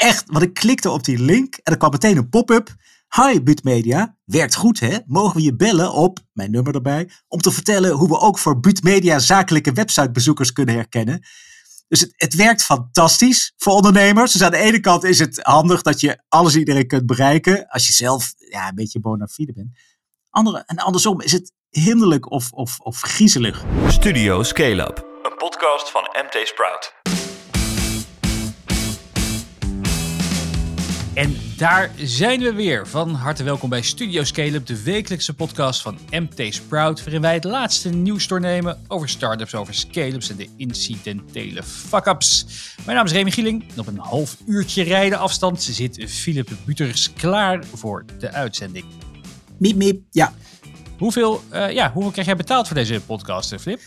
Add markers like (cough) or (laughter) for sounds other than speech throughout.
echt, want ik klikte op die link en er kwam meteen een pop-up. Hi Buut Media, werkt goed hè? Mogen we je bellen op, mijn nummer erbij, om te vertellen hoe we ook voor Buut Media zakelijke websitebezoekers kunnen herkennen. Dus het, het werkt fantastisch voor ondernemers. Dus aan de ene kant is het handig dat je alles iedereen kunt bereiken. Als je zelf ja, een beetje bona fide bent. Andere, en andersom is het hinderlijk of, of, of griezelig. Studio Scale Up, een podcast van MT Sprout. En daar zijn we weer. Van harte welkom bij Studio Scale-up, de wekelijkse podcast van MT Sprout, waarin wij het laatste nieuws doornemen over startups, over scale-ups en de incidentele fuck-ups. Mijn naam is Remy Gieling. Op een half uurtje rijden afstand zit Philip Buters klaar voor de uitzending. Miep, miep, ja. Hoeveel, uh, ja, hoeveel krijg jij betaald voor deze podcast, Flip?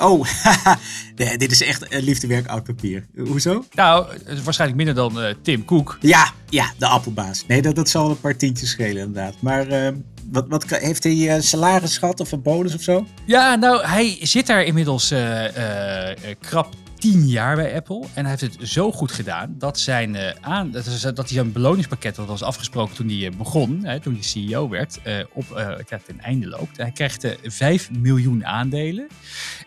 Oh, (laughs) nee, dit is echt een liefdewerk oud papier. Hoezo? Nou, waarschijnlijk minder dan uh, Tim Cook. Ja, ja, de appelbaas. Nee, dat, dat zal een paar tientjes schelen inderdaad. Maar uh, wat, wat, heeft hij uh, salaris gehad of een bonus of zo? Ja, nou, hij zit daar inmiddels krap tien jaar bij Apple. En hij heeft het zo goed gedaan dat, zijn, uh, aan, dat, is, dat hij zijn beloningspakket, dat was afgesproken toen hij begon, hè, toen hij CEO werd, uh, op, uh, einde loopt. Hij krijgt 5 miljoen aandelen.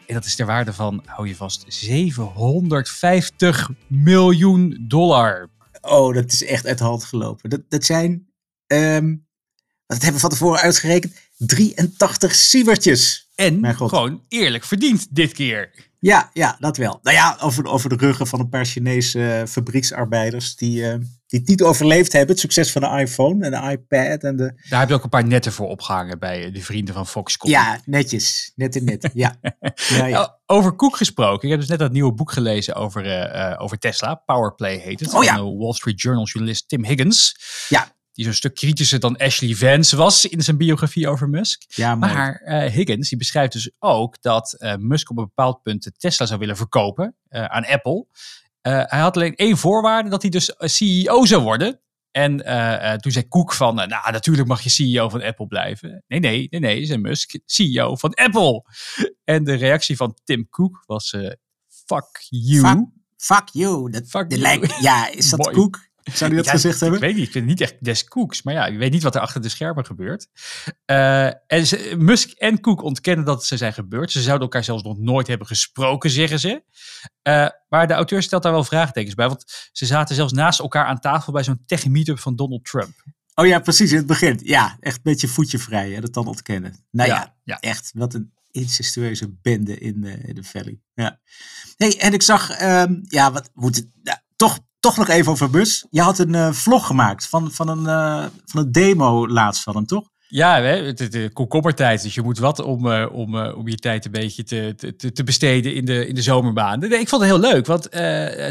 En dat is ter waarde van, hou je vast, 750 miljoen dollar. Oh, dat is echt uit hand gelopen. Dat, dat zijn, um, dat hebben we van tevoren uitgerekend, 83 sievertjes. En gewoon eerlijk verdiend dit keer. Ja, ja, dat wel. Nou ja, over, over de ruggen van een paar Chinese uh, fabrieksarbeiders die, uh, die het niet overleefd hebben. Het succes van de iPhone en de iPad. En de... Daar heb je ook een paar netten voor opgehangen bij de vrienden van Foxconn. Ja, netjes. Net in net. Ja. (laughs) ja, ja. Over Koek gesproken. Ik heb dus net dat nieuwe boek gelezen over, uh, over Tesla. Powerplay heet het. Oh, ja. Van Wall Street Journal journalist Tim Higgins. Ja, die zo'n stuk kritischer dan Ashley Vance was in zijn biografie over Musk. Ja, maar uh, Higgins die beschrijft dus ook dat uh, Musk op een bepaald punt Tesla zou willen verkopen uh, aan Apple. hij had alleen één voorwaarde, dat hij dus CEO zou worden. En toen zei Cook van, nou natuurlijk mag je CEO van Apple blijven. Nee, nee, nee, nee, zei Musk, CEO van Apple. En de reactie van Tim Cook was, fuck you. Fuck, fuck you. Dat, fuck you. Ja, is dat (laughs) Mooi. Zou hij dat Ja, gezegd hebben? Ik weet niet, ik vind het niet echt des Cooks. Maar ja, je weet niet wat er achter de schermen gebeurt. Uh, en ze, Musk en Cook ontkennen dat ze zijn gebeurd. Ze zouden elkaar zelfs nog nooit hebben gesproken, zeggen ze. Uh, maar de auteur stelt daar wel vraagtekens bij. Want ze zaten zelfs naast elkaar aan tafel bij zo'n tech-meetup van Donald Trump. Oh ja, precies, in het begin. Ja, echt een beetje voetje vrij, hè, dat dan ontkennen. Nou ja, Ja, ja. echt, wat een incestueuze bende in de, in de valley. Ja. Hey, en ik zag, ehm, ja, wat moet het, toch, toch nog even over Bus. Je had een eh, vlog gemaakt van, van, een, eh, van een demo laatst van hem, toch? Ja, het is de komkommertijd. Dus je moet wat om, uh, om, om je tijd een beetje te, te, te besteden in de, in de zomermaanden. Nee, ik vond het heel leuk, want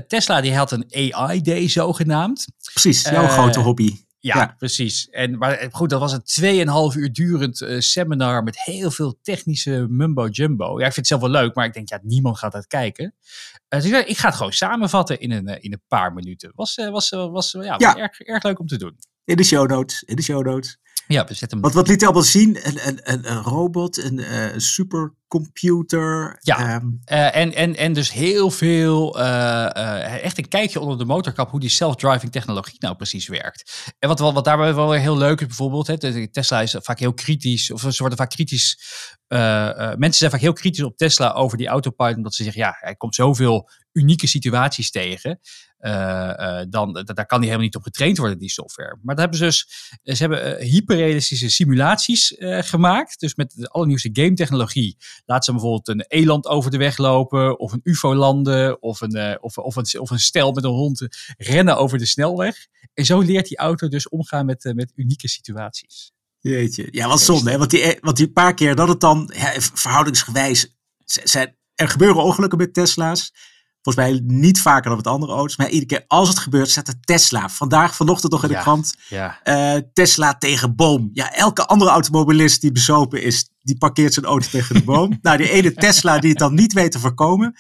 Tesla die had een AI-day zogenaamd. Precies, jouw grote hobby. Ja, ja, precies. En, maar goed, dat was een 2,5 uur durend uh, seminar met heel veel technische mumbo-jumbo. Ja, ik vind het zelf wel leuk, maar ik denk, ja, niemand gaat dat kijken. Uh, dus ik ga het gewoon samenvatten in een, in een paar minuten. Was, was, was, ja, Ja. Erg, erg leuk om te doen. In de show notes, in de show notes. Ja, we zetten hem. Wat, wat liet hij allemaal zien? Een, een, een, een robot, een uh, supercomputer. Ja, ehm, uh, en, en, en dus heel veel, uh, echt een kijkje onder de motorkap hoe die self-driving technologie nou precies werkt. En wat, wat, wat daarbij wel weer heel leuk is bijvoorbeeld, hè, Tesla is vaak heel kritisch, of ze worden vaak kritisch, eh, eh, mensen zijn vaak heel kritisch op Tesla over die autopilot, omdat ze zeggen, ja, hij komt zoveel unieke situaties tegen. Eh, eh, dan, da- daar kan hij helemaal niet op getraind worden, die software. Maar dat hebben ze dus, ze hebben eh, hyperrealistische simulaties eh, gemaakt. Dus met de allernieuwste game technologie laat ze bijvoorbeeld een eland over de weg lopen, of een UFO landen, of een, eh, of, of, een, of een stel met een hond rennen over de snelweg. En zo leert die auto dus omgaan met, eh, met unieke situaties. Jeetje. Ja, wat zonde, hè? Want die, want die paar keer dat het dan verhoudingsgewijs. Zijn, er gebeuren ongelukken met Tesla's. Volgens mij niet vaker dan met andere auto's. Maar iedere keer als het gebeurt, staat er Tesla. Vandaag, vanochtend nog in de Ja. krant. Ja. eh, Tesla tegen boom. Ja, elke andere automobilist die bezopen is, die parkeert zijn auto tegen de boom. nou, die ene Tesla die het dan niet weet te voorkomen,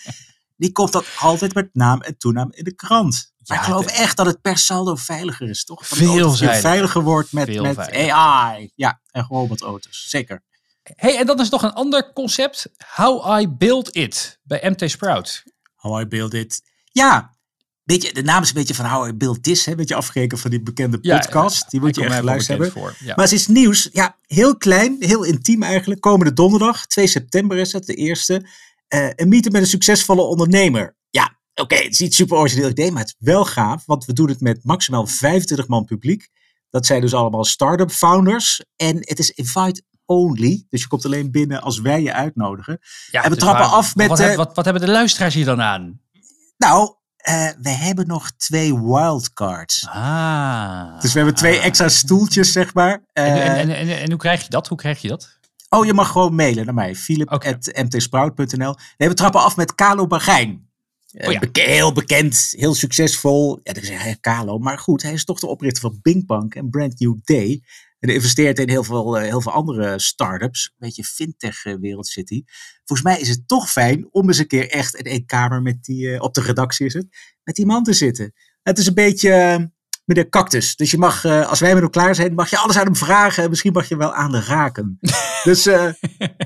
die komt dan altijd met naam en toenaam in de krant. Maar Ja, ik geloof de- echt dat het per saldo veiliger is, toch? Dat Veel het auto's veiliger. veiliger wordt met, Veel met veiliger. AI. Ja, en robotauto's. Zeker. Hey, en dan is nog een ander concept. How I Build It bij MT Sprout. How I build it. Ja, beetje, de naam is een beetje van Howard Bill Tis, een beetje afgekeken van die bekende podcast. die moet je echt geluisterd hebben. Voor, ja. Maar het is nieuws, ja, heel klein, heel intiem eigenlijk. Komende donderdag, 2 september is het, de eerste. Uh, een meeting met een succesvolle ondernemer. Ja, oké, het is niet super origineel idee, maar het is wel gaaf. Want we doen het met maximaal 25 man publiek. Dat zijn dus allemaal start-up founders. En het is invite only. Dus je komt alleen binnen als wij je uitnodigen. Ja, en we dus trappen waar- af met... Wat, heb- wat, wat hebben de luisteraars hier dan aan? nou, eh, we hebben nog twee wildcards. Ah. Dus we hebben twee Ah. extra stoeltjes, zeg maar. En, Eh, en, en, en, en hoe krijg je dat? Hoe krijg je dat? Oh, je mag gewoon mailen naar mij. Philip.mtsprout.nl Nee, we trappen af met Carlo Bagijn. Eh, Oh ja. heel bekend, heel succesvol. Ja, dan zeg je Carlo. Maar goed, hij is toch de oprichter van Bingbank en Brand New Day. En investeert in heel veel, eh, heel veel andere start-ups. Een beetje fintech-wereld zit hij. Volgens mij is het toch fijn om eens een keer echt in één kamer met die, eh, op de redactie is het, met die man te zitten. Het is een beetje eh, meneer Cactus. Dus je mag, eh, als wij met hem klaar zijn, mag je alles aan hem vragen. En misschien mag je wel aan de raken. (laughs) dus eh,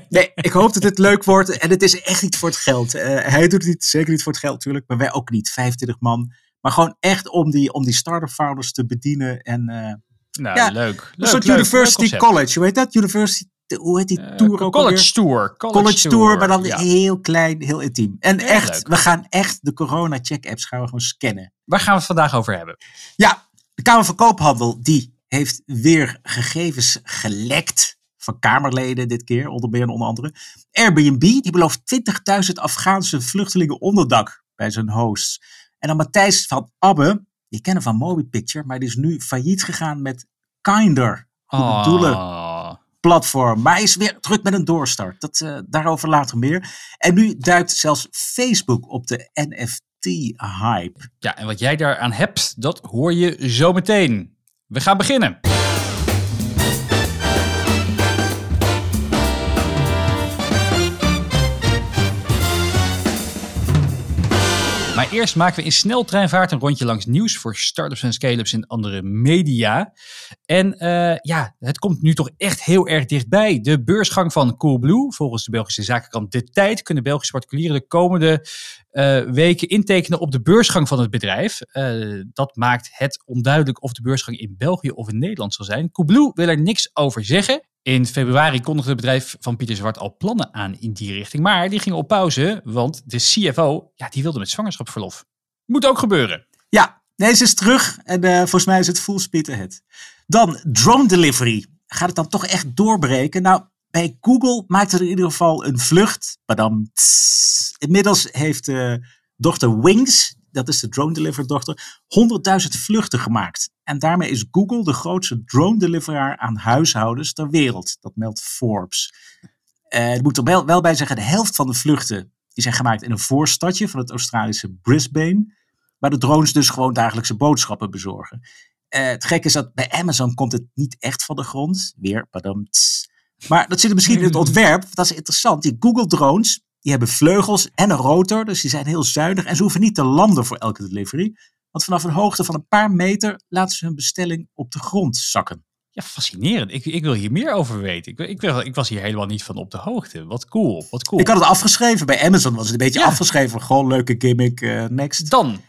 nee, ik hoop dat het leuk wordt. En het is echt niet voor het geld. Eh, hij doet het niet, zeker niet voor het geld natuurlijk. Maar wij ook niet. 25 man. Maar gewoon echt om die, om die start-up founders te bedienen. En eh, Nou, Ja, leuk. een soort leuk, University leuk. College. Hoe heet dat? University, hoe heet die Eh, tour ook college alweer? tour. College, College tour, maar dan ja. heel klein, heel intiem. En Heel echt, leuk. we gaan echt de corona check apps gaan we gewoon scannen. Waar gaan we het vandaag over hebben? Ja, de Kamer van Koophandel die heeft weer gegevens gelekt van Kamerleden dit keer, onder meer en onder andere. Airbnb die belooft 20.000 Afghaanse vluchtelingen onderdak bij zijn hosts. En dan Matthijs van Abbe, die kennen van MobiPicture, maar die is nu failliet gegaan met Kinder. Goede doelen Oh. platform. Maar hij is weer druk met een doorstart. Dat, eh, daarover later meer. En nu duikt zelfs Facebook op de NFT-hype. Ja, en wat jij daaraan hebt, dat hoor je zo meteen. We gaan beginnen. Maar eerst maken we in sneltreinvaart een rondje langs nieuws voor startups en scale-ups in andere media. En eh, ja, het komt nu toch echt heel erg dichtbij. De beursgang van Coolblue, volgens de Belgische zakenkrant De Tijd, kunnen Belgische particulieren de komende eh, weken intekenen op de beursgang van het bedrijf. Eh, dat maakt het onduidelijk of de beursgang in België of in Nederland zal zijn. Coolblue wil er niks over zeggen. In februari kondigde het bedrijf van Pieter Zwart al plannen aan in die richting. Maar die gingen op pauze, want de CFO ja, die wilde met zwangerschapsverlof. Moet ook gebeuren. Ja, deze is terug. En eh, volgens mij is het full speed ahead. Dan drone delivery. Gaat het dan toch echt doorbreken? Nou, bij Google maakt er in ieder geval een vlucht. Badam, tss. Inmiddels heeft de dochter Wings, dat is de drone delivery dochter, 100.000 vluchten gemaakt. En daarmee is Google de grootste drone deliveraar aan huishoudens ter wereld. Dat meldt Forbes. Eh ik moet er wel, bij zeggen, de helft van de vluchten die zijn gemaakt in een voorstadje van het Australische Brisbane. Waar de drones dus gewoon dagelijkse boodschappen bezorgen. Eh, het gekke is dat bij Amazon komt het niet echt van de grond. Weer, pardon. Maar dat zit er misschien in het ontwerp. Dat is interessant. Die Google drones, die hebben vleugels en een rotor. Dus die zijn heel zuinig. En ze hoeven niet te landen voor elke delivery. Want vanaf een hoogte van een paar meter laten ze hun bestelling op de grond zakken. Ja, fascinerend. Ik, ik wil hier meer over weten. Ik, ik, ik was hier helemaal niet van op de hoogte. Wat cool, wat cool. Ik had het afgeschreven. Bij Amazon was het een beetje Ja. afgeschreven. Gewoon leuke gimmick. eh, next. Dan,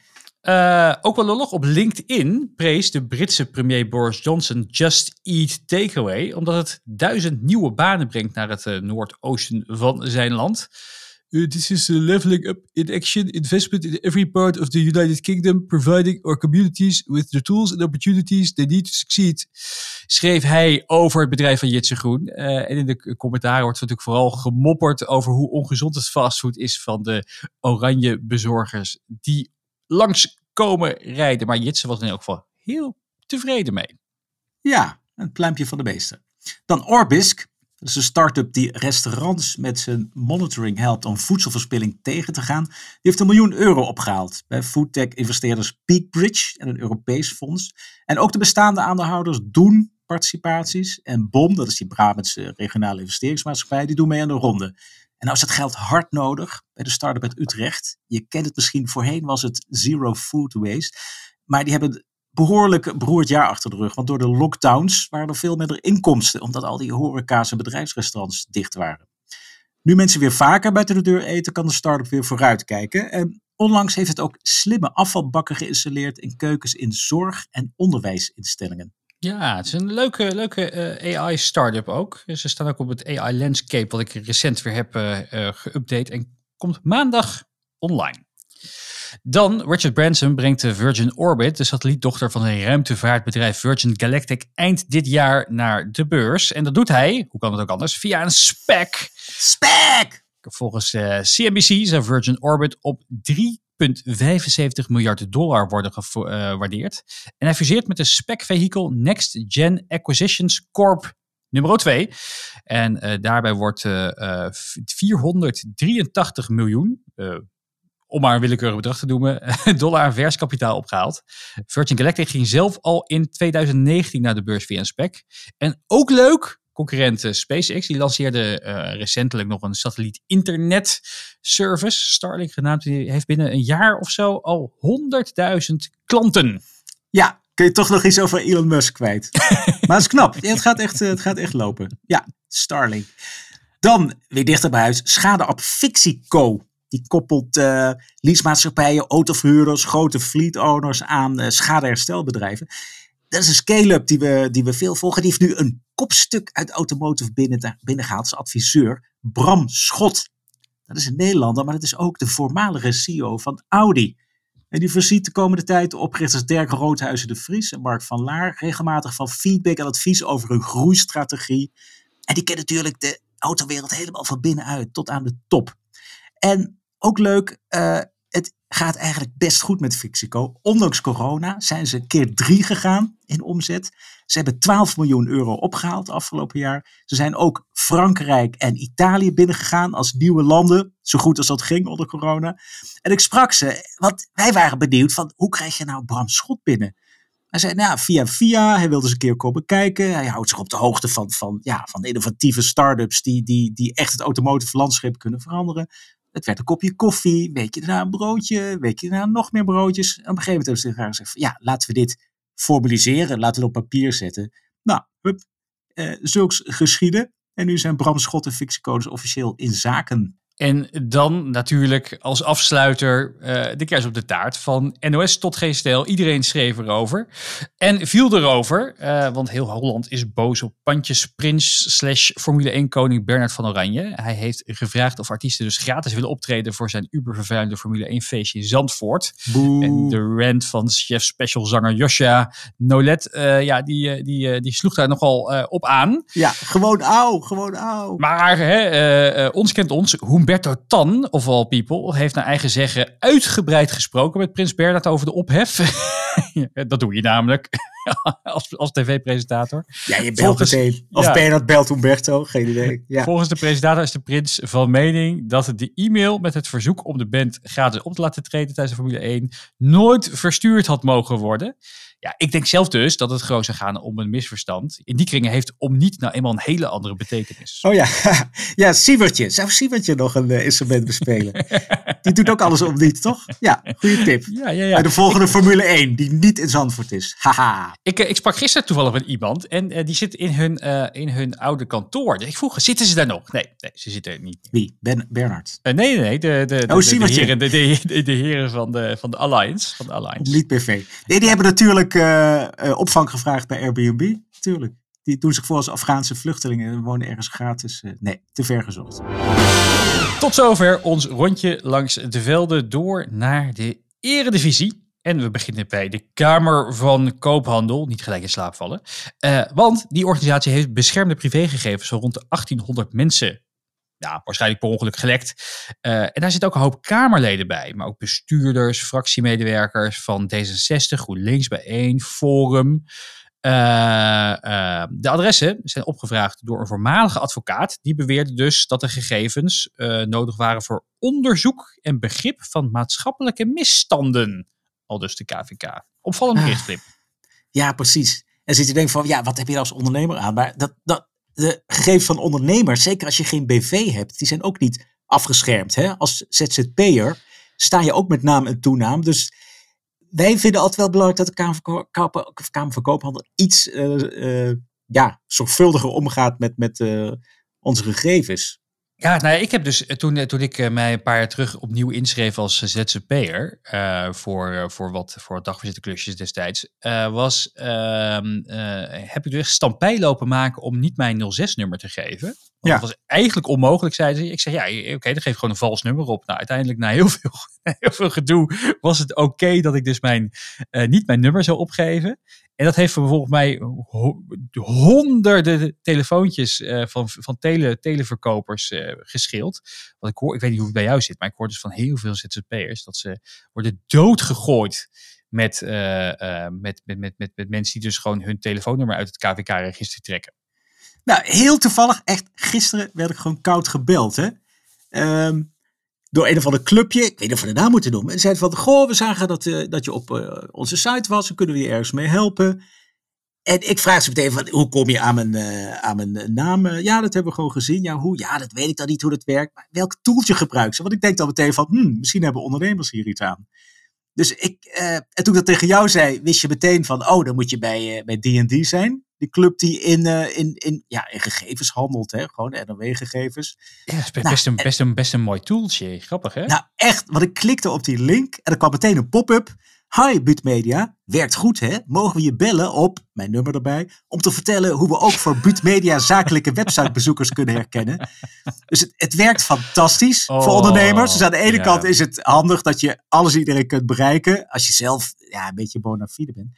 eh, ook wel lollig, op LinkedIn prees de Britse premier Boris Johnson Just Eat Takeaway, omdat het duizend nieuwe banen brengt naar het eh, noordoosten van zijn land. Uh, this is a leveling up in action, investment in every part of the United Kingdom, providing our communities with the tools and opportunities they need to succeed. Schreef hij over het bedrijf van Jitse Groen. Eh, en in de commentaren wordt natuurlijk vooral gemopperd over hoe ongezond het fastfood is van de oranje bezorgers die langskomen rijden. Maar Jitse was in elk geval heel tevreden mee. Ja, een pluimpje van de beesten. Dan Orbisk. Dat is een start-up die restaurants met zijn monitoring helpt om voedselverspilling tegen te gaan. Die heeft een miljoen euro opgehaald bij foodtech-investeerders Peakbridge en een Europees fonds. En ook de bestaande aandeelhouders doen participaties. En BOM, dat is die Brabantse regionale investeringsmaatschappij, die doen mee aan de ronde. En nou is dat geld hard nodig bij de start-up uit Utrecht. Je kent het misschien, voorheen was het Zero Food Waste. Maar die hebben behoorlijk beroerd jaar achter de rug. Want door de lockdowns waren er veel minder inkomsten. Omdat al die horeca's en bedrijfsrestaurants dicht waren. Nu mensen weer vaker buiten de deur eten, kan de start-up weer vooruitkijken. En onlangs heeft het ook slimme afvalbakken geïnstalleerd in keukens in zorg- en onderwijsinstellingen. Ja, het is een leuke, leuke uh, AI-startup ook. Ze staan ook op het AI Landscape, wat ik recent weer heb uh, geüpdate en komt maandag online. Dan, Richard Branson brengt de Virgin Orbit, de satellietdochter van zijn ruimtevaartbedrijf Virgin Galactic, eind dit jaar naar de beurs. En dat doet hij, hoe kan het ook anders, via een SPAC. SPAC! Volgens uh, CNBC zou Virgin Orbit op 3,75 miljard dollar worden gewaardeerd. En hij fuseert met de SPAC-vehikel Next Gen Acquisitions Corp nummer 2. En uh, daarbij wordt uh, 483 miljoen, om maar een willekeurig bedrag te noemen, (laughs) dollar vers kapitaal opgehaald. Virgin Galactic ging zelf al in 2019 naar de beurs via een spec. En ook leuk, concurrent SpaceX, die lanceerde uh, recentelijk nog een satelliet internet service, Starlink genaamd. Die heeft binnen een jaar of zo al 100.000 klanten. Ja, kun je toch nog iets over Elon Musk kwijt. (laughs) maar het is knap. het, gaat echt, het gaat echt lopen. Ja, Starlink. Dan, weer dichter bij huis, schade Fixico. Die koppelt uh, leasemaatschappijen, autoverhuurders, grote fleet owners aan uh, schadeherstelbedrijven. Dat is een scale-up die we, die we veel volgen. Die heeft nu een kopstuk uit automotive binnen, binnengehaald als adviseur. Bram Schot. Dat is een Nederlander, maar dat is ook de voormalige CEO van Audi. En die voorziet de komende tijd de oprichters Dirk Roodhuizen de Vries en Mark van Laar regelmatig van feedback en advies over hun groeistrategie. En die kennen natuurlijk de autowereld helemaal van binnenuit tot aan de top. En ook leuk, het gaat eigenlijk best goed met Fixico. Ondanks corona zijn ze keer drie gegaan in omzet. Ze hebben 12 miljoen euro opgehaald afgelopen jaar. Ze zijn ook Frankrijk en Italië binnengegaan als nieuwe landen. Zo goed als dat ging onder corona. En ik sprak ze, want wij waren benieuwd van hoe krijg je nou Bram Schot binnen? Hij zei, nou, via via, hij wilde eens een keer komen kijken. Hij houdt zich op de hoogte van, van, ja, van innovatieve start-ups die, die, die echt het automotive landschap kunnen veranderen. Het werd een kopje koffie, week je daarna een broodje, week je daarna nog meer broodjes. En op een gegeven moment hebben ze elkaar gezegd, ja, laten we dit formaliseren, laten we het op papier zetten. Nou, hup, eh, zulks geschieden. En nu zijn Bram Schot en Fixicodes officieel in zaken. En dan natuurlijk als afsluiter uh, de kers op de taart van NOS tot geen stijl. Iedereen schreef erover en viel erover, uh, want heel Holland is boos op pandjesprins slash Formule 1 koning Bernard van Oranje. Hij heeft gevraagd of artiesten dus gratis willen optreden voor zijn ubervervuilende Formule 1 feestje in Zandvoort. Boe. En de rant van chef special zanger Josja Nolet, uh, ja, die, die, die sloeg daar nogal op aan. Ja, gewoon auw, gewoon auw. Maar hè, ons kent ons, hoe Humberto Tan, of all people, heeft naar eigen zeggen uitgebreid gesproken met Prins Bernhard over de ophef. (laughs) dat doe je namelijk (laughs) als, als tv-presentator. Ja, je belt meteen. Of ja. Bernhard belt Humberto, geen idee. Ja. Volgens de presentator is de prins van mening dat de e-mail met het verzoek om de band gratis op te laten treden tijdens de Formule 1 nooit verstuurd had mogen worden. Ja, ik denk zelf dus dat het gewoon zou gaan om een misverstand. In die kringen heeft om niet nou eenmaal een hele andere betekenis. Oh ja, (laughs) ja Sievertje. Zou Sievertje nog een uh, instrument bespelen? (laughs) die doet ook alles om niet, toch? Ja, goede tip. Ja, ja, ja. Bij de volgende ik, Formule 1, die niet in Zandvoort is. Haha. Ik, ik sprak gisteren toevallig met iemand en uh, die zit in hun, uh, in hun oude kantoor. Dus ik vroeg, zitten ze daar nog? Nee, nee ze zitten er niet. Wie? Ben, Bernard? nee, nee, nee. De, de, oh, de, de, de, heren, de, de, de, heren van de, van de Alliance. Van de Alliance. Niet PV. Nee, die hebben natuurlijk opvang gevraagd bij Airbnb. Tuurlijk. Die doen zich voor als Afghaanse vluchtelingen en wonen ergens gratis. Nee, te ver gezocht. Tot zover ons rondje langs de velden door naar de eredivisie. En we beginnen bij de Kamer van Koophandel. Niet gelijk in slaap vallen. Uh, want die organisatie heeft beschermde privégegevens van rond de 1800 mensen ja, waarschijnlijk per ongeluk gelekt. Uh, en daar zitten ook een hoop Kamerleden bij, maar ook bestuurders, fractiemedewerkers van D66, GroenLinks bijeen, Forum. Uh, uh, de adressen zijn opgevraagd door een voormalige advocaat. Die beweerde dus dat de gegevens nodig waren voor onderzoek en begrip van maatschappelijke misstanden. Al dus de KVK. Opvallend bericht, Flip. Ja, precies. En zit je denkt van, ja, wat heb je als ondernemer aan? Maar dat, dat, de gegevens van ondernemers, zeker als je geen BV hebt, die zijn ook niet afgeschermd. Hè? Als ZZP'er sta je ook met naam en toenaam. Dus wij vinden altijd wel belangrijk dat de Kamer van Koophandel iets uh, uh, ja, zorgvuldiger omgaat met, met uh, onze gegevens. Ja, nou, ik heb dus toen, toen ik mij een paar jaar terug opnieuw inschreef als ZZP'er uh, voor, voor wat voor dagvizittenklusjes destijds, uh, was, uh, heb ik dus stampij lopen maken om niet mijn 06-nummer te geven. Want ja. dat was eigenlijk onmogelijk, zeiden ze. Ik zeg, ja, oké, okay, dan geef ik gewoon een vals nummer op. Nou, uiteindelijk na heel veel, (laughs) heel veel gedoe was het oké dat ik dus mijn, niet mijn nummer zou opgeven. En dat heeft volgens mij honderden telefoontjes uh, van, van tele, televerkopers uh, gescheeld. Want ik hoor, ik weet niet hoe het bij jou zit, maar ik hoor dus van heel veel ZZP'ers dat ze worden doodgegooid met, uh, met, met, met, met, met mensen die dus gewoon hun telefoonnummer uit het KVK-register trekken. Nou, heel toevallig, echt gisteren werd ik gewoon koud gebeld. Hè? Um, door een of ander clubje, ik weet niet of we de naam moeten noemen. En zeiden van, goh, we zagen dat, uh, dat je op uh, onze site was, kunnen we je ergens mee helpen. En ik vraag ze meteen van, hoe kom je aan mijn, uh, aan mijn naam? ja, dat hebben we gewoon gezien. Ja, hoe? Ja, dat weet ik dan niet hoe dat werkt. Maar welk toeltje gebruiken ze? Want ik denk dan meteen van, hmm, misschien hebben ondernemers hier iets aan. Dus ik, en toen ik dat tegen jou zei, wist je meteen van, oh, dan moet je bij, bij D&D zijn die club die in, uh, in, in, ja, in gegevens handelt, hè? gewoon NOW-gegevens. Ja, dat is best, nou, een, best, een, best een mooi tooltje. Grappig, hè? Nou, echt. Want ik klikte op die link en er kwam meteen een pop-up. Hi, Buutmedia. Werkt goed, hè? Mogen we je bellen op, mijn nummer erbij, om te vertellen hoe we ook voor Buutmedia zakelijke websitebezoekers kunnen herkennen. Dus het, het werkt fantastisch voor oh, ondernemers. Dus aan de ene kant is het handig dat je alles iedereen kunt bereiken, als je zelf ja, een beetje bona fide bent.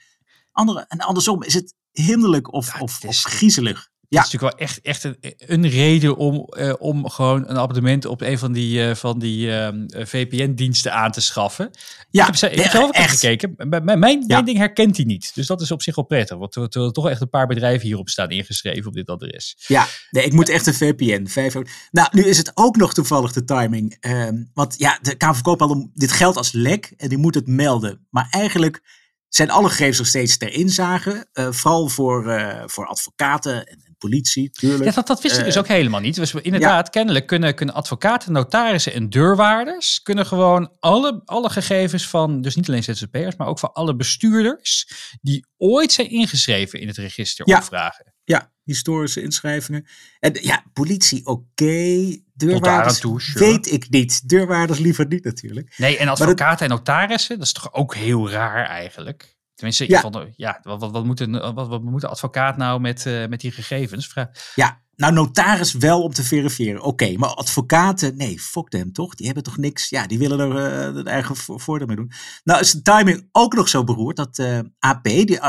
Andere, en andersom is het hinderlijk of, of, of griezelig. Ja. Het is natuurlijk wel echt, echt een, een reden om, uh, om gewoon een abonnement op een van die, uh, van die uh, ehm, VPN-diensten aan te schaffen. Ja, ik heb, ik heb zelf echt gekeken. Mijn, mijn, ja. ding herkent hij niet. Dus dat is op zich wel prettig. Want er, er toch echt een paar bedrijven hierop staan ingeschreven op dit adres. Ja, nee, ik moet echt een VPN. Vijf, nou, nu is het ook nog toevallig de timing. Ehm, want ja, de Kamer van dit geldt als lek en die moet het melden. Maar eigenlijk zijn alle gegevens nog steeds ter inzage. Uh, vooral voor, uh, voor advocaten en, en, politie, tuurlijk. Ja, dat, dat wist ik dus eh, ook helemaal niet. Dus inderdaad, kennelijk kunnen, kunnen advocaten, notarissen en deurwaarders... kunnen gewoon alle, alle gegevens van, dus niet alleen ZZP'ers... maar ook van alle bestuurders... die ooit zijn ingeschreven in het register ja. opvragen. Ja, historische inschrijvingen. En ja, politie, oké. Okay. Deurwaarders toe, sure. weet ik niet. Deurwaarders liever niet natuurlijk. Nee, en advocaten en notarissen, dat is toch ook heel raar eigenlijk? Tenminste, ja, van, ja wat, wat, wat, moet een, wat, wat moet een advocaat nou met, uh, met die gegevens? Ja, nou notaris wel om te verifiëren. Oké, maar advocaten, nee, fuck them toch? Die hebben toch niks, ja, die willen er uh, het eigen voordeel mee doen. Nou is de timing ook nog zo beroerd dat uh, AP, die, die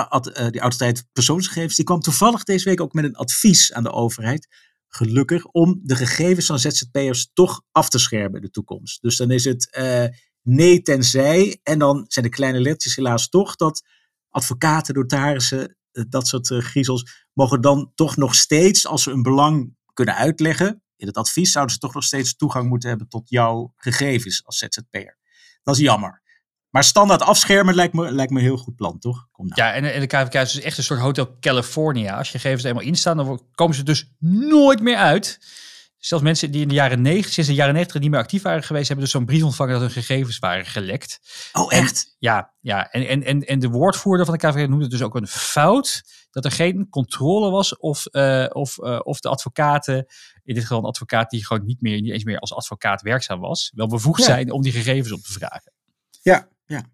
autoriteit persoonsgegevens, die kwam toevallig deze week ook met een advies aan de overheid gelukkig, om de gegevens van ZZP'ers toch af te schermen in de toekomst. Dus dan is het uh, nee tenzij, en dan zijn de kleine lettertjes helaas toch dat advocaten, notarissen, uh, dat soort uh, griezels, mogen dan toch nog steeds, als ze een belang kunnen uitleggen, in het advies zouden ze toch nog steeds toegang moeten hebben tot jouw gegevens als ZZP'er. Dat is jammer. Maar standaard afschermen lijkt me, lijkt me een heel goed plan, toch? Kom nou. Ja, en, en de KVK is dus echt een soort Hotel California. Als je gegevens eenmaal instaan, dan komen ze dus nooit meer uit. Zelfs mensen die in de jaren 90, sinds de jaren 90 niet meer actief waren geweest, hebben dus zo'n brief ontvangen dat hun gegevens waren gelekt. Oh, echt? En, ja, ja. En, en, en, en de woordvoerder van de KVK noemde het dus ook een fout dat er geen controle was of, uh, of, uh, of de advocaten, in dit geval een advocaat die gewoon niet, meer, niet eens meer als advocaat werkzaam was, wel bevoegd ja. zijn om die gegevens op te vragen. Ja, ja.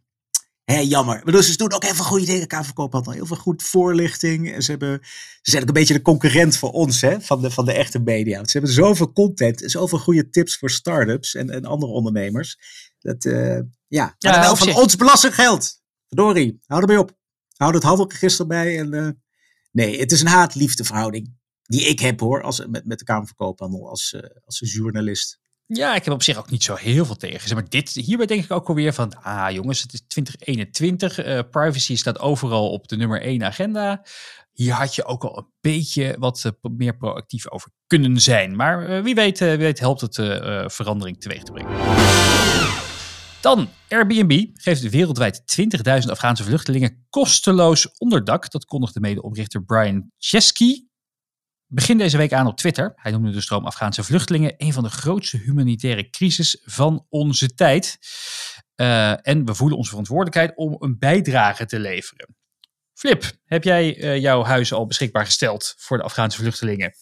Hé, jammer. Maar dus ze doen ook heel veel goede dingen. KVK had al heel veel goed voorlichting. En ze, hebben, ze zijn ook een beetje de concurrent voor ons, hè, van, de, van de echte media. Want ze hebben zoveel content, zoveel goede tips voor start-ups en, en andere ondernemers. Dat, uh, ja, ja wel van ons belastinggeld. Verdorie, hou erbij op. Hou het handelregister bij. En, uh, nee, het is een haat-liefde verhouding. Die ik heb hoor, als, met, met de Kamer van Koophandel als, uh, als journalist. Ja, ik heb op zich ook niet zo heel veel tegen. Maar dit, hierbij denk ik ook alweer van, ah jongens, het is 2021. Uh, privacy staat overal op de nummer 1 agenda. Hier had je ook al een beetje wat uh, meer proactief over kunnen zijn. Maar uh, wie, weet, wie weet helpt het verandering teweeg te brengen. Dan, Airbnb geeft wereldwijd 20.000 Afghaanse vluchtelingen kosteloos onderdak. Dat kondigde medeoprichter Brian Chesky begin deze week aan op Twitter. Hij noemde de stroom Afghaanse vluchtelingen een van de grootste humanitaire crisis van onze tijd. Uh, en we voelen onze verantwoordelijkheid om een bijdrage te leveren. Flip, heb jij uh, jouw huis al beschikbaar gesteld voor de Afghaanse vluchtelingen?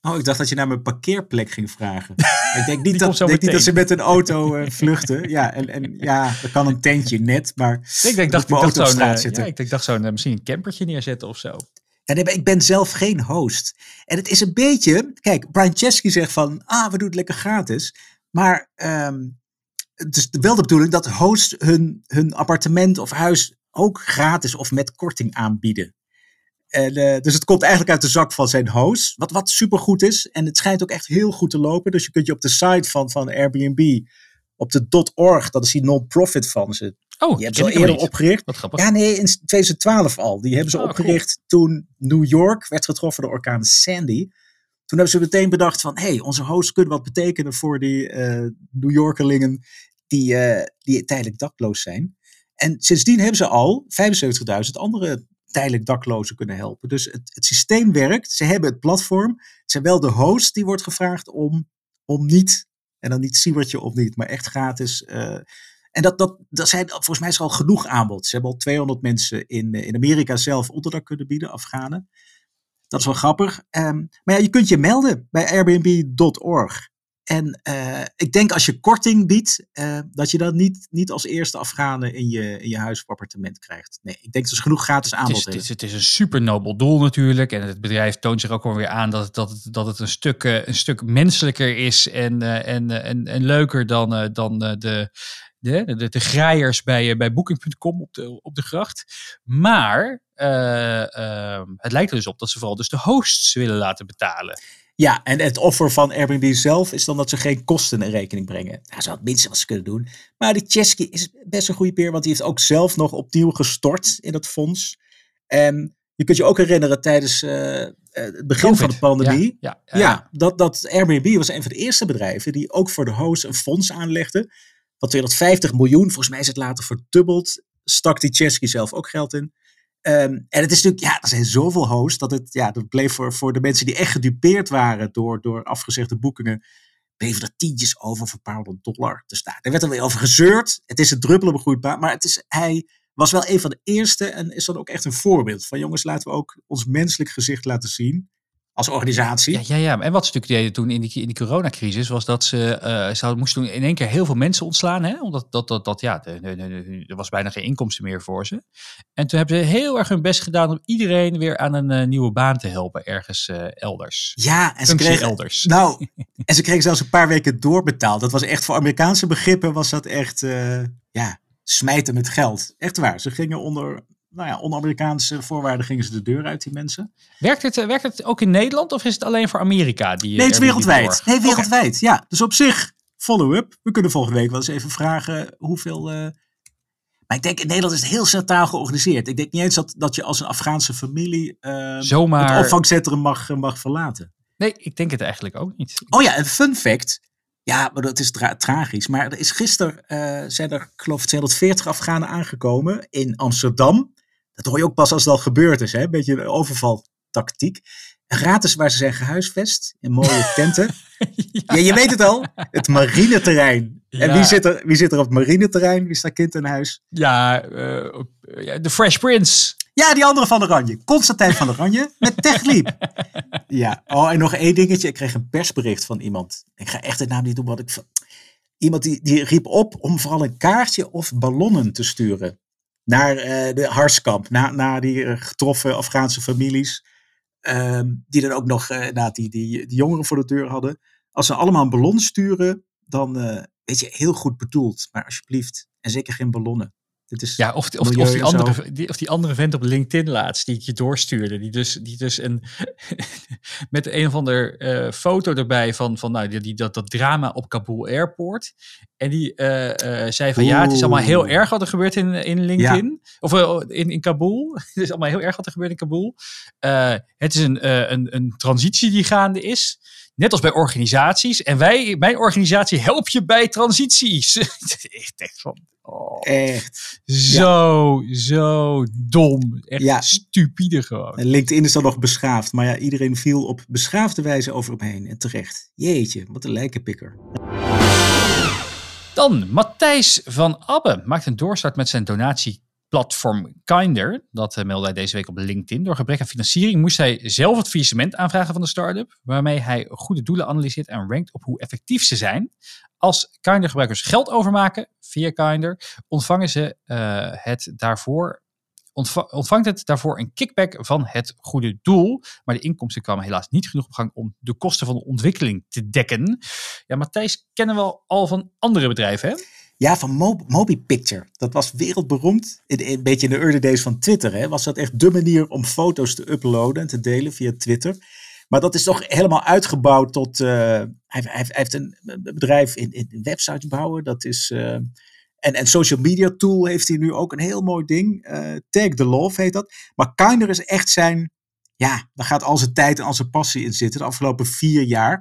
Oh, ik dacht dat je naar mijn parkeerplek ging vragen. (laughs) Ik denk niet, dat, denk niet dat ze met een auto uh, vluchten. Ja, en, en ja, er kan een tentje net, maar. Ik denk, dacht, ik dacht zo'n ja, ik dacht zo'n misschien een campertje neerzetten of zo. Ik ben zelf geen host. En het is een beetje. Kijk, Brian Chesky zegt van. Ah, we doen het lekker gratis. Maar um, het is wel de bedoeling dat hosts hun, hun appartement of huis ook gratis of met korting aanbieden. En, uh, dus het komt eigenlijk uit de zak van zijn host, wat, wat supergoed is. En het schijnt ook echt heel goed te lopen. Dus je kunt je op de site van, van Airbnb, op de .org, dat is die non-profit van ze. Oh, die hebben ze al eerder opgericht. Wat grappig. Ja, nee, in 2012 al. Die hebben ze oh, opgericht toen New York werd getroffen door orkaan Sandy. Toen hebben ze meteen bedacht van, hé, hey, onze hosts kunnen wat betekenen voor die uh, New Yorkerlingen die, uh, die tijdelijk dakloos zijn. En sindsdien hebben ze al 75.000 andere tijdelijk daklozen kunnen helpen. Dus het, het, systeem werkt. Ze hebben het platform. Het zijn wel de host die wordt gevraagd om, om niet, en dan niet Siebertje of niet, maar echt gratis. Uh, en dat, dat, dat zijn, volgens mij is er al genoeg aanbod. Ze hebben al 200 mensen in, in Amerika zelf onderdak kunnen bieden, Afghanen. Dat is wel grappig. Um, maar ja, je kunt je melden bij airbnb.org. En uh, ik denk als je korting biedt, uh, dat je dat niet, niet als eerste Afghanen in je, in je huis of appartement krijgt. Nee, ik denk dat ze genoeg gratis aanbod het is, hebben. Het is, een super nobel doel natuurlijk. En het bedrijf toont zich ook alweer aan dat, dat, het, dat het een stuk, een stuk menselijker is en, en, en, en leuker dan, dan de, de, de, de graaiers bij, bij Booking.com op de, op de gracht. Maar ehm, het lijkt er dus op dat ze vooral dus de hosts willen laten betalen. Ja, en het offer van Airbnb zelf is dan dat ze geen kosten in rekening brengen. Nou, dat is het minste wat ze kunnen doen. Maar die Chesky is best een goede peer, want die heeft ook zelf nog opnieuw gestort in het fonds. En je kunt je ook herinneren tijdens uh, het begin van de pandemie. Ja, ja, ja, dat, dat Airbnb was een van de eerste bedrijven die ook voor de host een fonds aanlegde. Van 250 miljoen, volgens mij is het later verdubbeld. Stak die Chesky zelf ook geld in. Um, en het is natuurlijk, ja, er zijn zoveel hosts dat het, ja, dat bleef voor, voor de mensen die echt gedupeerd waren door, door afgezegde boekingen, bleven er tientjes over voor een paar honderd dollar te staan. Er werd er weer over gezeurd. Het is een druppel op een groeit maar het is, hij was wel een van de eerste en is dan ook echt een voorbeeld van jongens, laten we ook ons menselijk gezicht laten zien als organisatie. Ja, ja, ja. en wat ze natuurlijk deden toen in die, in die coronacrisis was dat ze, uh, ze moesten toen in één keer heel veel mensen ontslaan. Hè? Omdat dat, dat, dat, ja, er was bijna geen inkomsten meer voor ze. En toen hebben ze heel erg hun best gedaan om iedereen weer aan een uh, nieuwe baan te helpen ergens uh, elders. Ja, en ze kregen elders. Nou, en ze kregen zelfs een paar weken doorbetaald. Dat was echt voor Amerikaanse begrippen was dat echt, ja, smijten met geld. Echt waar. Ze gingen onder nou ja, on-Amerikaanse voorwaarden gingen ze de deur uit, die mensen. Werkt het, werkt het ook in Nederland of is het alleen voor Amerika? Die, nee, het is wereldwijd. Nee, wereldwijd. Ja, dus op zich, follow-up. We kunnen volgende week wel eens even vragen hoeveel... Uh... Maar ik denk, in Nederland is het heel centraal georganiseerd. Ik denk niet eens dat, dat je als een Afghaanse familie uh, Zomaar... het opvangcentrum mag, mag verlaten. Nee, ik denk het eigenlijk ook niet. Oh ja, een fun fact. Ja, maar dat is tragisch. Maar er is gisteren uh, zijn er, ik geloof 240 Afghanen aangekomen in Amsterdam. Dat hoor je ook pas als het al gebeurd is. Hè? Een beetje een overvaltactiek. Gratis waar ze zijn gehuisvest. In mooie (laughs) tenten. ja. je weet het al. Het marineterrein. Ja. En wie zit, er, wie zit er op het marineterrein? Wie staat kind in huis? Ja, uh, de Fresh Prince. Ja, die andere van Oranje. Constantijn van Oranje met Techliep. (laughs) ja, oh, en nog één dingetje. Ik kreeg een persbericht van iemand. Ik ga echt de naam niet doen wat ik... Iemand die, die riep op om vooral een kaartje of ballonnen te sturen naar uh, de Harskamp, naar, naar die uh, getroffen Afghaanse families, um, die dan ook nog uh, die, die, die jongeren voor de deur hadden. Als ze allemaal een ballon sturen, dan weet je, heel goed bedoeld, maar alsjeblieft, en zeker geen ballonnen. Dit is ja, of, of, of, die andere, die, of die andere vent op LinkedIn laatst, die ik je doorstuurde. Die dus, die dus een, (laughs) met een of ander uh, foto erbij van, van nou, die, die, dat, dat drama op Kabul Airport. En die uh, uh, zei van Oeh. ja, het is allemaal heel erg wat er gebeurt in, in LinkedIn. Ja. Of in, in Kabul. (laughs) het is allemaal heel erg wat er gebeurt in Kabul. het is een, een, een transitie die gaande is. Net als bij organisaties. En wij, mijn organisatie, help je bij transities. (laughs) van. Oh, echt. Zo, ja. zo dom. Echt ja. stupide gewoon. En LinkedIn is dan nog beschaafd. Maar ja, iedereen viel op beschaafde wijze over hem heen. En terecht. Jeetje, wat een lijkenpikker. Dan, Matthijs van Abbe maakt een doorstart met zijn donatie platform Kinder, dat uh, meldde hij deze week op LinkedIn. Door gebrek aan financiering moest hij zelf het faillissement aanvragen van de start-up, waarmee hij goede doelen analyseert en rankt op hoe effectief ze zijn. Als Kinder-gebruikers geld overmaken via Kinder, ontvangen ze uh, het daarvoor ontvangt het daarvoor een kickback van het goede doel. Maar de inkomsten kwamen helaas niet genoeg op gang om de kosten van de ontwikkeling te dekken. Ja, Matthijs kennen we al van andere bedrijven, hè? Ja, van Mobi Picture. Dat was wereldberoemd. Een beetje in de early days van Twitter. Hè, was dat echt de manier om foto's te uploaden en te delen via Twitter. Maar dat is toch helemaal uitgebouwd tot. Uh, hij, hij, heeft een bedrijf in, in websites bouwen. Dat is. Uh, en, en social media tool heeft hij nu ook een heel mooi ding. Uh, Tag the Love heet dat. Maar Kinder is echt zijn. Ja, daar gaat al zijn tijd en al zijn passie in zitten. De afgelopen vier jaar.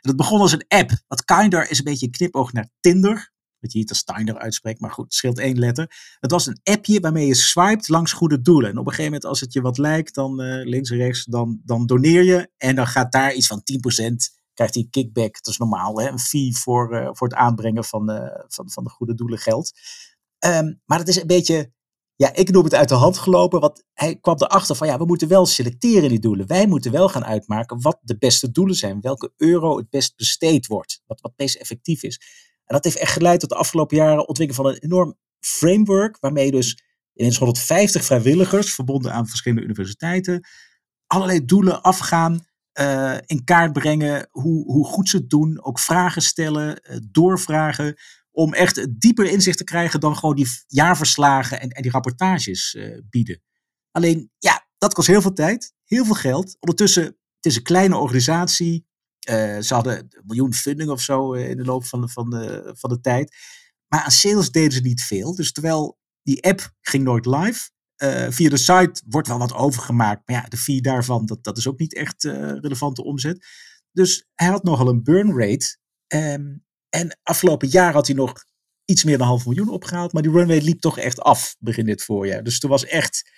En dat begon als een app. Want Kinder is een beetje een knipoog naar Tinder. Dat je niet als Steiner uitspreekt, maar goed, het scheelt één letter. Het was een appje waarmee je swiped langs goede doelen. En op een gegeven moment, als het je wat lijkt, dan uh, links en rechts, dan, dan doneer je. En dan gaat daar iets van 10% krijgt hij kickback. Dat is normaal, hè? een fee voor, uh, voor het aanbrengen van, uh, van, van de goede doelen geld. Um, maar het is een beetje, ja, ik noem het uit de hand gelopen. Want hij kwam erachter van, ja, we moeten wel selecteren die doelen. Wij moeten wel gaan uitmaken wat de beste doelen zijn. Welke euro het best besteed wordt. Wat, wat meest effectief is. En dat heeft echt geleid tot de afgelopen jaren ontwikkelen van een enorm framework. Waarmee dus ineens 150 vrijwilligers, verbonden aan verschillende universiteiten, allerlei doelen afgaan. Uh, in kaart brengen hoe, hoe goed ze het doen. Ook vragen stellen, uh, doorvragen. Om echt dieper inzicht te krijgen dan gewoon die jaarverslagen en, en die rapportages uh, bieden. Alleen, ja, dat kost heel veel tijd, heel veel geld. Ondertussen, het is een kleine organisatie. Uh, ze hadden een miljoen funding of zo in de loop van de, van, de, van de tijd. Maar aan sales deden ze niet veel. Dus terwijl die app ging nooit live. Uh, via de site wordt wel wat overgemaakt. Maar ja, de fee daarvan, dat, dat is ook niet echt uh, relevante omzet. Dus hij had nogal een burn rate. Um, en afgelopen jaar had hij nog iets meer dan half miljoen opgehaald. Maar die runway liep toch echt af begin dit voorjaar. Dus toen was echt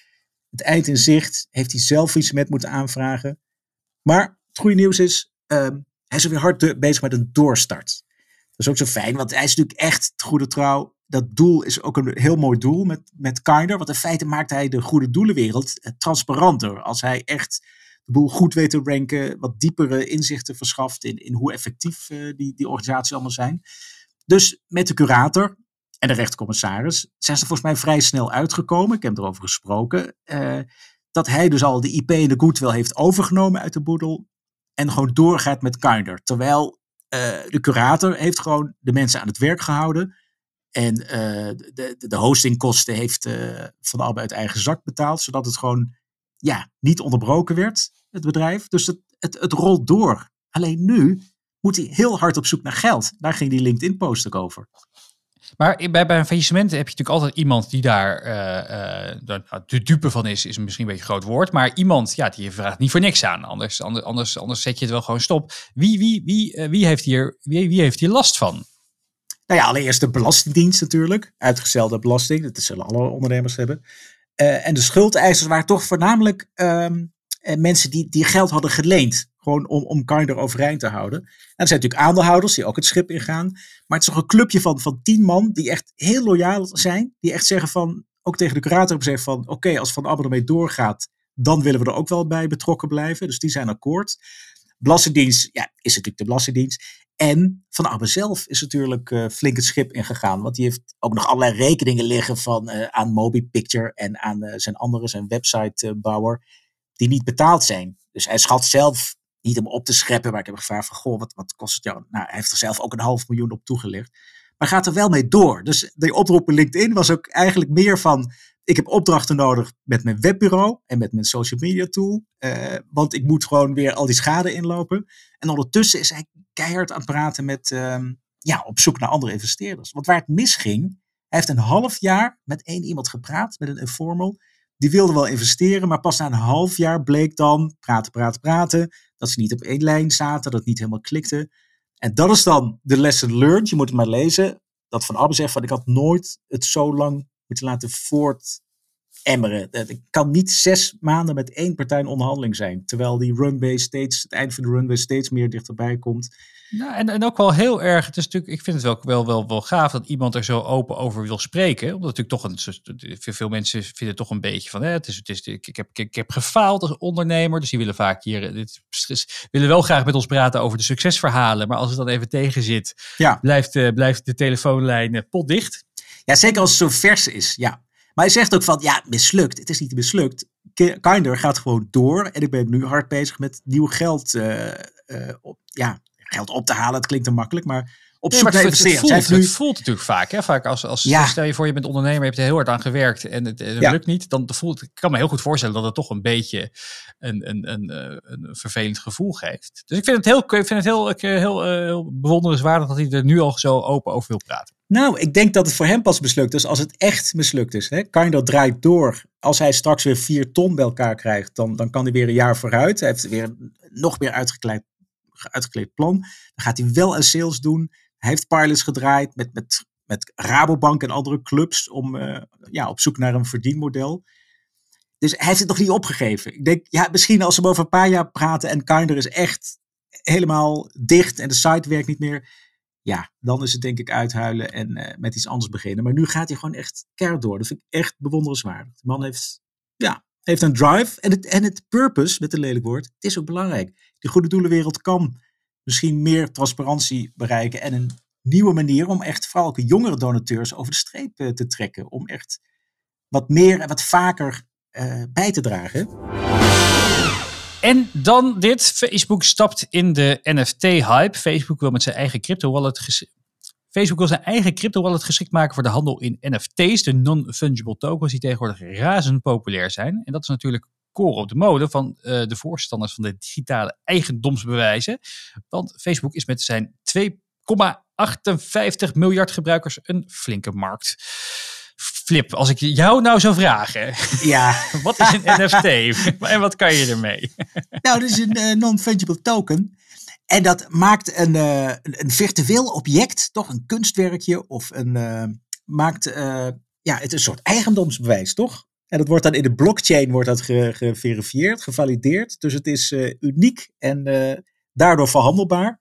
het eind in zicht. Heeft hij zelf iets met moeten aanvragen. Maar het goede nieuws is, um, hij is weer hard bezig met een doorstart. Dat is ook zo fijn, want hij is natuurlijk echt goede trouw. Dat doel is ook een heel mooi doel met, met Kinder. Want in feite maakt hij de goede doelenwereld eh, transparanter. Als hij echt de boel goed weet te ranken, wat diepere inzichten verschaft in, in hoe effectief uh, die, die organisaties allemaal zijn. Dus met de curator en de rechtercommissaris zijn ze volgens mij vrij snel uitgekomen. Ik heb erover gesproken. Uh, dat hij dus al de IP en de goodwill heeft overgenomen uit de boedel en gewoon doorgaat met Kinder. Terwijl uh, de curator heeft gewoon de mensen aan het werk gehouden. En de, de, de, hostingkosten heeft uh, Van Albe uit eigen zak betaald. Zodat het gewoon ja, niet onderbroken werd, het bedrijf. Dus het, het, het rolt door. Alleen nu moet hij heel hard op zoek naar geld. Daar ging die LinkedIn-post ook over. Maar bij, bij een faillissement heb je natuurlijk altijd iemand die daar uh, uh, de dupe van is, is misschien een beetje een groot woord. Maar iemand, ja, die vraagt niet voor niks aan. Anders, anders, anders, zet je het wel gewoon stop. Wie, wie, wie, uh, wie, heeft, hier, wie, wie heeft hier last van? Nou ja, allereerst de Belastingdienst natuurlijk. Uitgestelde belasting, dat zullen alle ondernemers hebben. en de schuldeisers waren toch voornamelijk um, mensen die, die geld hadden geleend. Gewoon om, om Kinder overeind te houden. En er zijn natuurlijk aandeelhouders die ook het schip ingaan. Maar het is toch een clubje van, van tien man die echt heel loyaal zijn. Die echt zeggen van, ook tegen de curator hebben gezegd van, oké, als Van Abbe ermee doorgaat, dan willen we er ook wel bij betrokken blijven. Dus die zijn akkoord. Belastingdienst, ja, is natuurlijk de Belastingdienst. En Van Abbe zelf is natuurlijk uh, flink het schip ingegaan. Want die heeft ook nog allerlei rekeningen liggen van, uh, aan Moby Picture en aan uh, zijn andere, zijn websitebouwer, die niet betaald zijn. Dus hij schat zelf niet om op te scheppen, maar ik heb gevraagd van, goh, wat, wat kost het jou? Nou, hij heeft er zelf ook een half miljoen op toegelicht. Maar gaat er wel mee door. Dus de oproep in LinkedIn was ook eigenlijk meer van, ik heb opdrachten nodig met mijn webbureau en met mijn social media tool. Uh, want ik moet gewoon weer al die schade inlopen. En ondertussen is hij keihard aan het praten met, uh, ja, op zoek naar andere investeerders. Want waar het misging, hij heeft een half jaar met één iemand gepraat, met een informal. Die wilde wel investeren, maar pas na een half jaar bleek dan, praten, praten, praten, dat ze niet op één lijn zaten, dat het niet helemaal klikte. En dat is dan de lesson learned. Je moet het maar lezen. Dat Van Abbe zegt van ik had nooit het zo lang moeten laten voort, emmeren. Ik kan niet zes maanden met één partij in onderhandeling zijn. Terwijl die runway steeds, het eind van de runway steeds meer dichterbij komt. Nou, en, en ook wel heel erg. Het is natuurlijk, ik vind het wel, wel, wel, wel gaaf dat iemand er zo open over wil spreken. Omdat natuurlijk toch een, veel mensen vinden het toch een beetje van. Hè, het is, het is, ik, heb, ik, heb gefaald als ondernemer. Dus die willen vaak hier. Dit, willen wel graag met ons praten over de succesverhalen. Maar als het dan even tegen zit, ja. blijft, uh, blijft de telefoonlijn uh, potdicht. Ja, zeker als het zo vers is. Ja. Maar hij zegt ook van, ja, mislukt. Het is niet mislukt. Kinder gaat gewoon door. En ik ben nu hard bezig met nieuw geld, uh, op, ja, geld op te halen. Het klinkt te makkelijk, maar op naar investeren. Het, voelt, het voelt natuurlijk vaak. Hè? vaak als, als Stel je voor, je bent ondernemer, je hebt er heel hard aan gewerkt en het, lukt niet. Dan voelt, ik kan me heel goed voorstellen dat het toch een beetje een, een, een, eh, een vervelend gevoel geeft. Dus ik vind het heel, ik vind het heel, heel, heel bewonderenswaardig dat hij er nu al zo open over wil praten. Nou, ik denk dat het voor hem pas mislukt is als het echt mislukt is. Hè? dat draait door. Als hij straks weer vier ton bij elkaar krijgt, dan, dan kan hij weer een jaar vooruit. Hij heeft weer nog meer uitgekleed, plan. Dan gaat hij wel een sales doen. Hij heeft pilots gedraaid met, met, met Rabobank en andere clubs om uh, ja, op zoek naar een verdienmodel. Dus hij heeft het nog niet opgegeven. Ik denk, ja, misschien als we over een paar jaar praten en Kinder is echt helemaal dicht en de site werkt niet meer ja, dan is het denk ik uithuilen en uh, met iets anders beginnen. Maar nu gaat hij gewoon echt keihard door. Dat vind ik echt bewonderenswaardig. De man heeft, ja, heeft een drive en het, en het purpose, met een lelijk woord, het is ook belangrijk. Die goede doelenwereld kan misschien meer transparantie bereiken en een nieuwe manier om echt vooral ook jongere donateurs over de streep uh, te trekken. Om echt wat meer en wat vaker uh, bij te dragen. En dan dit. Facebook stapt in de NFT-hype. Facebook wil met zijn eigen crypto-wallet... Facebook wil zijn eigen crypto-wallet geschikt maken voor de handel in NFT's. De non-fungible tokens die tegenwoordig razend populair zijn. En dat is natuurlijk koren op de mode van uh, de voorstanders van de digitale eigendomsbewijzen. Want Facebook is met zijn 2,58 miljard gebruikers een flinke markt. Flip, als ik jou nou zou vragen. Ja. (laughs) wat is een NFT en wat kan je ermee? (laughs) nou, dat is een uh, non-fungible token. En dat maakt een, uh, een virtueel object, toch een kunstwerkje of een. Uh, maakt. ja, het is een soort eigendomsbewijs, toch? En dat wordt dan in de blockchain wordt dat geverifieerd, gevalideerd. Dus het is uniek en daardoor verhandelbaar.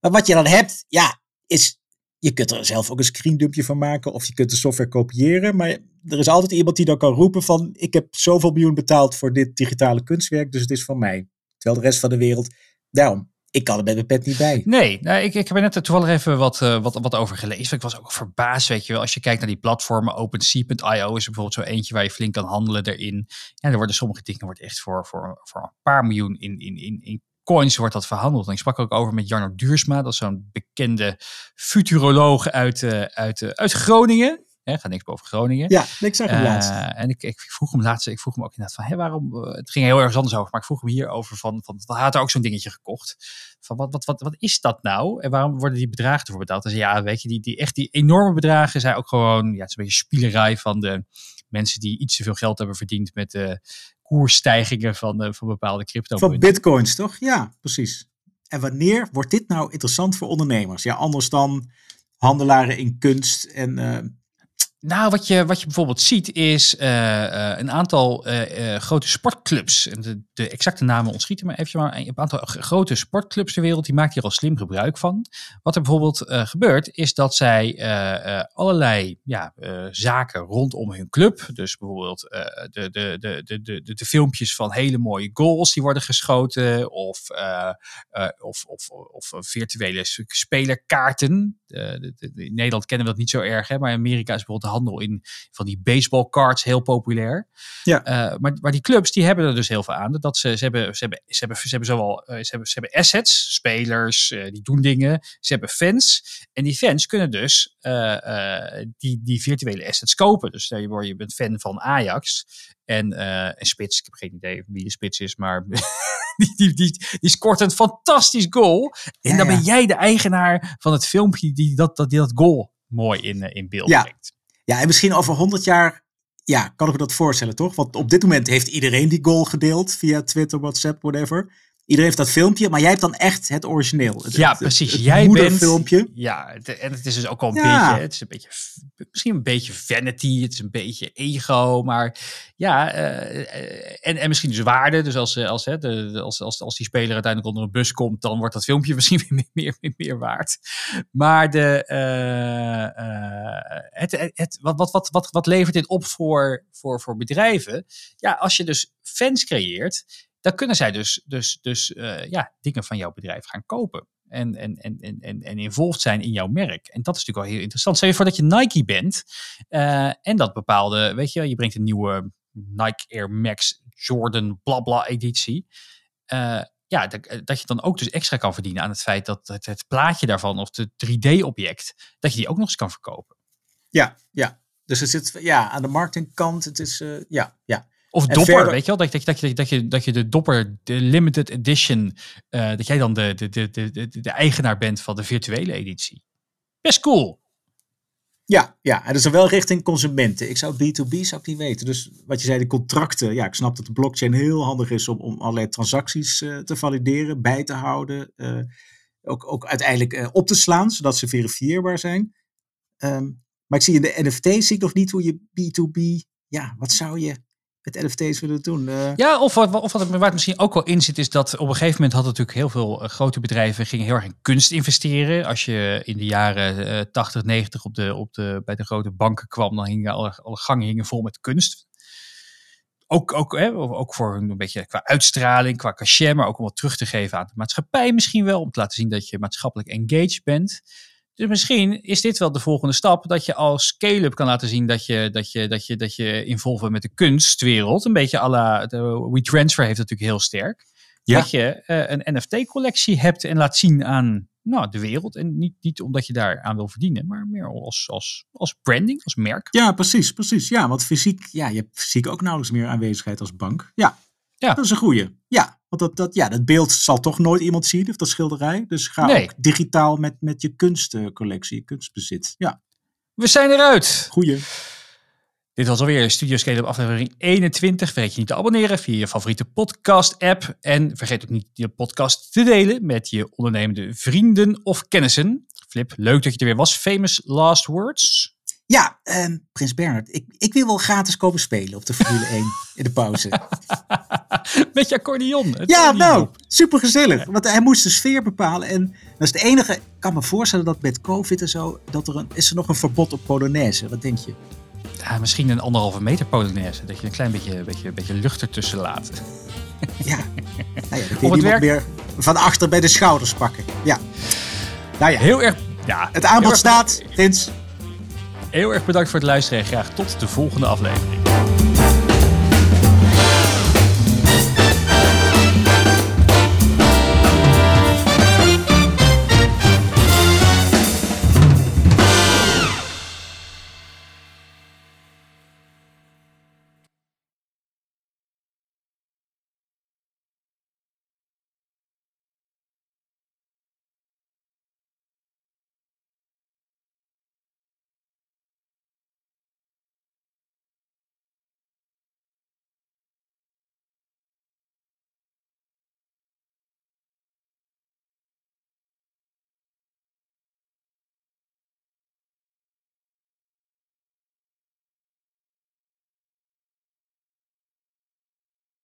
Maar wat je dan hebt, ja, is je kunt er zelf ook een screendumpje van maken of je kunt de software kopiëren. Maar er is altijd iemand die dan kan roepen van ik heb zoveel miljoen betaald voor dit digitale kunstwerk, dus het is van mij. Terwijl de rest van de wereld, daarom, ik kan er met mijn pet niet bij. Nee, nou, ik, ik heb er net toevallig even wat, uh, wat, wat over gelezen. Ik was ook verbaasd, weet je wel. Als je kijkt naar die platformen, OpenSea.io is bijvoorbeeld zo eentje waar je flink kan handelen erin. Ja, er worden sommige dingen wordt echt voor, voor, voor een paar miljoen in, in, in, in coins wordt dat verhandeld. En ik sprak ook over met Jarno Duursma, dat is zo'n bekende futuroloog uit, uh, uit, uh, uit Groningen. Hè, gaat niks boven Groningen. Ja, ik zag hem laatst. En ik, ik, vroeg hem laatst, ik vroeg hem ook inderdaad van, hé, waarom, het ging heel erg anders over, maar ik vroeg hem hierover van, van hij had er ook zo'n dingetje gekocht. Van wat, wat, wat, wat is dat nou? En waarom worden die bedragen ervoor betaald? Dus ja, weet je, die, die echt die enorme bedragen zijn ook gewoon, ja, het is een beetje spielerij van de mensen die iets te veel geld hebben verdiend met de koersstijgingen van, uh, van bepaalde crypto. Van bitcoins, toch? Ja, precies. En wanneer wordt dit nou interessant voor ondernemers? Ja, anders dan handelaren in kunst en uh, nou, wat je, wat je bijvoorbeeld ziet is uh, uh, een aantal grote sportclubs. En de, de, exacte namen ontschieten maar even. Maar een aantal grote sportclubs ter wereld die maken hier al slim gebruik van. Wat er bijvoorbeeld gebeurt is dat zij allerlei ja, zaken rondom hun club. Dus bijvoorbeeld de, de, de, de, de, de, filmpjes van hele mooie goals die worden geschoten. Of, of, of, of virtuele spelerkaarten. in Nederland kennen we dat niet zo erg. Hè, maar in Amerika is bijvoorbeeld handel in van die baseballcards heel populair. Ja. Uh, maar, maar die clubs die hebben er dus heel veel aan. Dat ze, ze, hebben, ze, hebben, ze, hebben, ze hebben zowel uh, ze hebben, ze hebben assets, spelers, uh, die doen dingen. Ze hebben fans. En die fans kunnen dus die, die virtuele assets kopen. Dus je, je bent fan van Ajax. En, en Spits, ik heb geen idee wie de Spits is, maar (laughs) die, die, die, die scoort een fantastisch goal. En dan ben jij de eigenaar van het filmpje die dat, dat, die dat goal mooi in, in beeld ja. brengt. Ja, en misschien over 100 jaar ja, kan ik me dat voorstellen, toch? Want op dit moment heeft iedereen die goal gedeeld via Twitter, WhatsApp, whatever. Iedereen heeft dat filmpje, maar jij hebt dan echt het origineel. Het, ja, het- precies. Het, Jij bent. moederfilmpje. Ja, het- en het is dus ook wel een Ja. beetje. Het is een beetje. Misschien een beetje vanity. Het is een beetje ego. Maar ja. eh, eh, en, en misschien dus waarde. Dus als, eh, als, hè, de, als, als, als die speler uiteindelijk onder een bus komt. dan wordt dat filmpje (laughs) misschien weer meer, meer, meer waard. Maar de, het, het, het- wat, wat, wat, wat, wat levert dit op voor, voor, voor bedrijven? Ja, als je dus fans creëert dan kunnen zij dus, dus, dus eh, ja, dingen van jouw bedrijf gaan kopen. En, en, en, en, en, involved zijn in jouw merk. En dat is natuurlijk wel heel interessant. Stel je voor dat je Nike bent. eh, en dat bepaalde, weet je, je brengt een nieuwe Nike Air Max Jordan blabla editie. Eh, ja, dat, dat je dan ook dus extra kan verdienen aan het feit dat het, het plaatje daarvan of het 3D-object, dat je die ook nog eens kan verkopen. Ja, ja. Dus het zit ja, aan de marketingkant. Het is, ja, ja. Of En dopper, verder- weet je wel? Dat, dat, dat, je, dat, je, dat je de dopper, de limited edition, eh, dat jij dan de, de, de, de, de, eigenaar bent van de virtuele editie. Best cool. Ja, ja, en dat is wel richting consumenten. Ik zou B2B zou ik niet weten. Dus wat je zei, de contracten. Ja, ik snap dat de blockchain heel handig is om, om allerlei transacties eh, te valideren, bij te houden. eh, ook, ook uiteindelijk op te slaan, zodat ze verifieerbaar zijn. Ehm, maar ik zie in de NFT's zie ik nog niet hoe je B2B. Ja, wat zou je met NFT's willen doen? Eh, Ja, of, of wat waar het misschien ook wel in zit, is dat op een gegeven moment hadden natuurlijk heel veel eh, grote bedrijven gingen heel erg in kunst investeren. Als je in de jaren eh 80, 90 op de, op de, bij de grote banken kwam, dan hingen alle, alle gangen vol met kunst. Ook, ook, hè, ook voor een beetje qua uitstraling, qua cachet, maar ook om wat terug te geven aan de maatschappij misschien wel. Om te laten zien dat je maatschappelijk engaged bent. Dus misschien is dit wel de volgende stap. Dat je als scale-up kan laten zien dat je, dat je, dat je, dat je involved bent met de kunstwereld. Een beetje à la de WeTransfer heeft natuurlijk heel sterk. Ja. Dat je eh, een NFT-collectie hebt en laat zien aan nou, de wereld. En niet, niet omdat je daar aan wil verdienen, maar meer als, als, als branding, als merk. Ja, precies, precies. Ja, want fysiek, ja, je hebt fysiek ook nauwelijks meer aanwezigheid als bank. Ja, Ja. dat is een goeie. Ja, want dat, dat, ja, dat beeld zal toch nooit iemand zien, of dat schilderij. Dus ga Nee. ook digitaal met, met je kunstcollectie, je kunstbezit. Ja, We zijn eruit. goeie. Dit was alweer Studio Scale-up aflevering 21. Vergeet je niet te abonneren via je favoriete podcast-app. En vergeet ook niet je podcast te delen met je ondernemende vrienden of kennissen. Flip, leuk dat je er weer was. Famous last words. Ja, ehm, Prins Bernhard, ik, ik wil wel gratis komen spelen op de Formule (laughs) 1 in de pauze. (laughs) Met je accordeon. Ja, nou, super gezellig. Want hij moest de sfeer bepalen. En dat is het enige. Ik kan me voorstellen dat met COVID en zo. Dat er een, is er nog een verbod op Polonaise. Wat denk je? Ja, misschien een anderhalve meter polonaise. Dat je een klein beetje, beetje, beetje lucht ertussen laat. Ja. (laughs) nou ja, dan kun je weer van achter bij de schouders pakken. Ja. Nou ja, Heel erg, ja, het aanbod staat. Prins. Heel erg bedankt voor het luisteren en graag tot de volgende aflevering.